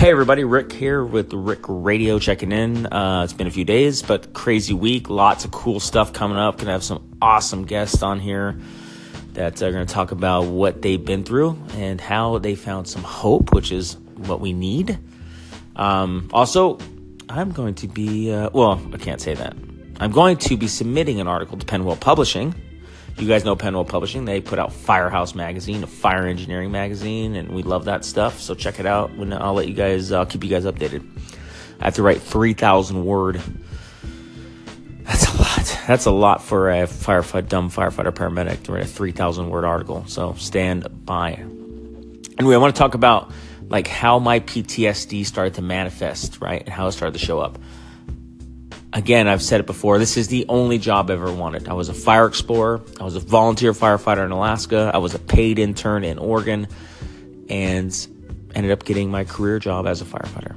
Hey everybody, Rick here with Rick Radio checking in. Uh, it's been a few days, but crazy week. Lots of cool stuff coming up. Gonna have some awesome guests on here that are gonna talk about what they've been through and how they found some hope, which is what we need. Um, also, I'm going to be, uh, well, I can't say that. I'm going to be submitting an article to PennWell Publishing you guys know PennWell Publishing. They put out Firehouse Magazine, a fire engineering magazine, and we love that stuff. So check it out. When I'll let you guys, I'll keep you guys updated. I have to write 3,000 word. That's a lot. That's a lot for a firefighter, dumb firefighter paramedic to write a 3,000 word article. So stand by. Anyway, I want to talk about like how my PTSD started to manifest, right? And how it started to show up again, I've said it before, this is the only job I ever wanted. I was a fire explorer, I was a volunteer firefighter in Alaska, I was a paid intern in Oregon, and ended up getting my career job as a firefighter.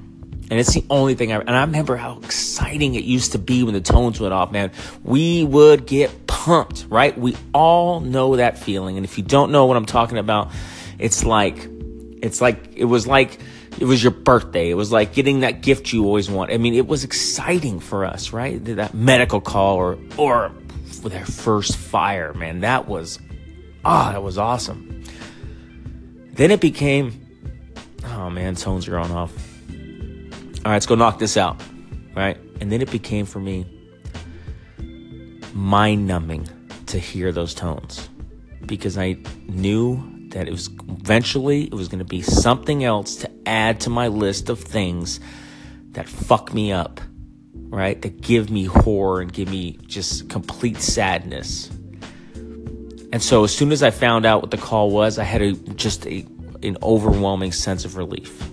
And it's the only thing I, and I remember how exciting it used to be when the tones went off, man. We would get pumped, right? We all know that feeling. And if you don't know what I'm talking about, it's like, it's like, it was like, it was your birthday. It was like getting that gift you always want. I mean, it was exciting for us, right? That medical call or or their first fire, man. That was ah, that was awesome. Then it became oh man, tones are on off. All right, let's go knock this out. Right? And then it became for me mind numbing to hear those tones because I knew that it was eventually it was going to be something else to add to my list of things that fuck me up, right? That give me horror and give me just complete sadness. And so as soon as I found out what the call was, I had a just a, an overwhelming sense of relief.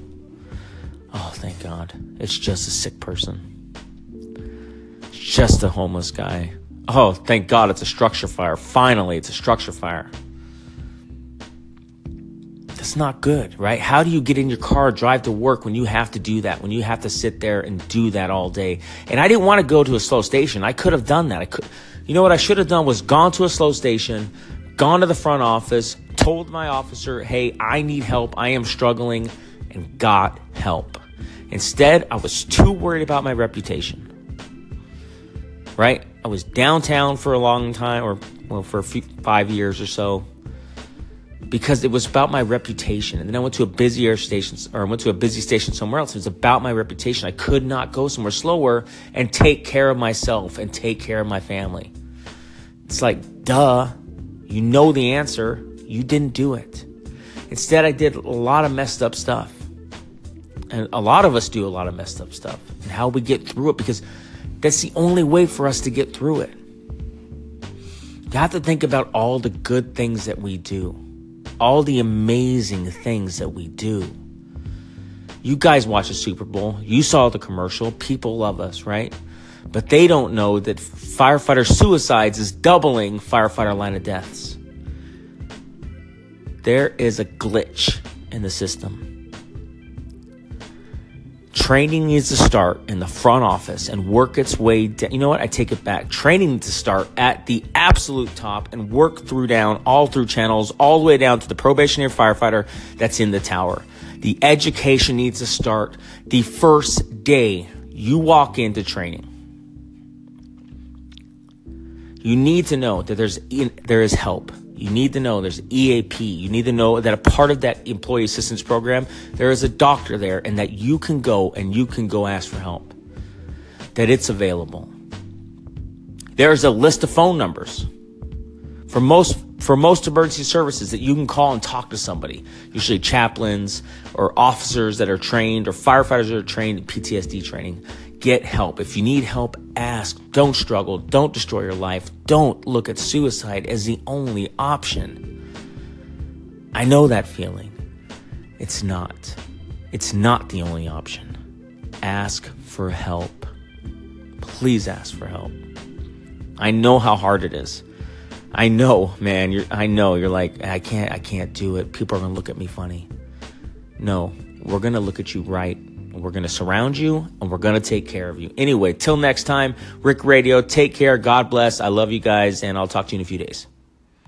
Oh, thank God. It's just a sick person. It's just a homeless guy. Oh, thank God it's a structure fire. Finally, it's a structure fire. That's not good, right? How do you get in your car, drive to work when you have to do that, when you have to sit there and do that all day? And I didn't want to go to a slow station. I could have done that. I could, you know what I should have done was gone to a slow station, gone to the front office, told my officer, hey, I need help. I am struggling, and got help. Instead, I was too worried about my reputation. Right? I was downtown for a long time, or well, for few, five years or so because it was about my reputation. And then I went to a busier station, or I went to a busy station somewhere else. It was about my reputation. I could not go somewhere slower and take care of myself and take care of my family. It's like, duh, you know the answer. You didn't do it. Instead, I did a lot of messed up stuff. And a lot of us do a lot of messed up stuff. And how we get through it, because that's the only way for us to get through it. You have to think about all the good things that we do all the amazing things that we do. You guys watch the Super Bowl. You saw the commercial. People love us, right? But they don't know that firefighter suicides is doubling firefighter line of deaths. There is a glitch in the system. Training needs to start in the front office and work its way down. You know what? I take it back. Training needs to start at the absolute top and work through down, all through channels, all the way down to the probationary firefighter that's in the tower. The education needs to start the first day you walk into training. You need to know that there's there is help. You need to know there's EAP. You need to know that a part of that employee assistance program, there is a doctor there and that you can go and you can go ask for help. That it's available. There's a list of phone numbers for most for most emergency services that you can call and talk to somebody. Usually chaplains or officers that are trained or firefighters that are trained in PTSD training. Get help. If you need help, ask. Don't struggle. Don't destroy your life. Don't look at suicide as the only option. I know that feeling. It's not. It's not the only option. Ask for help. Please ask for help. I know how hard it is. I know, man. You're, I know you're like, I can't, I can't do it. People are gonna look at me funny. No, we're gonna look at you right we're going to surround you and we're going to take care of you. Anyway, till next time, Rick Radio, take care. God bless. I love you guys, and I'll talk to you in a few days.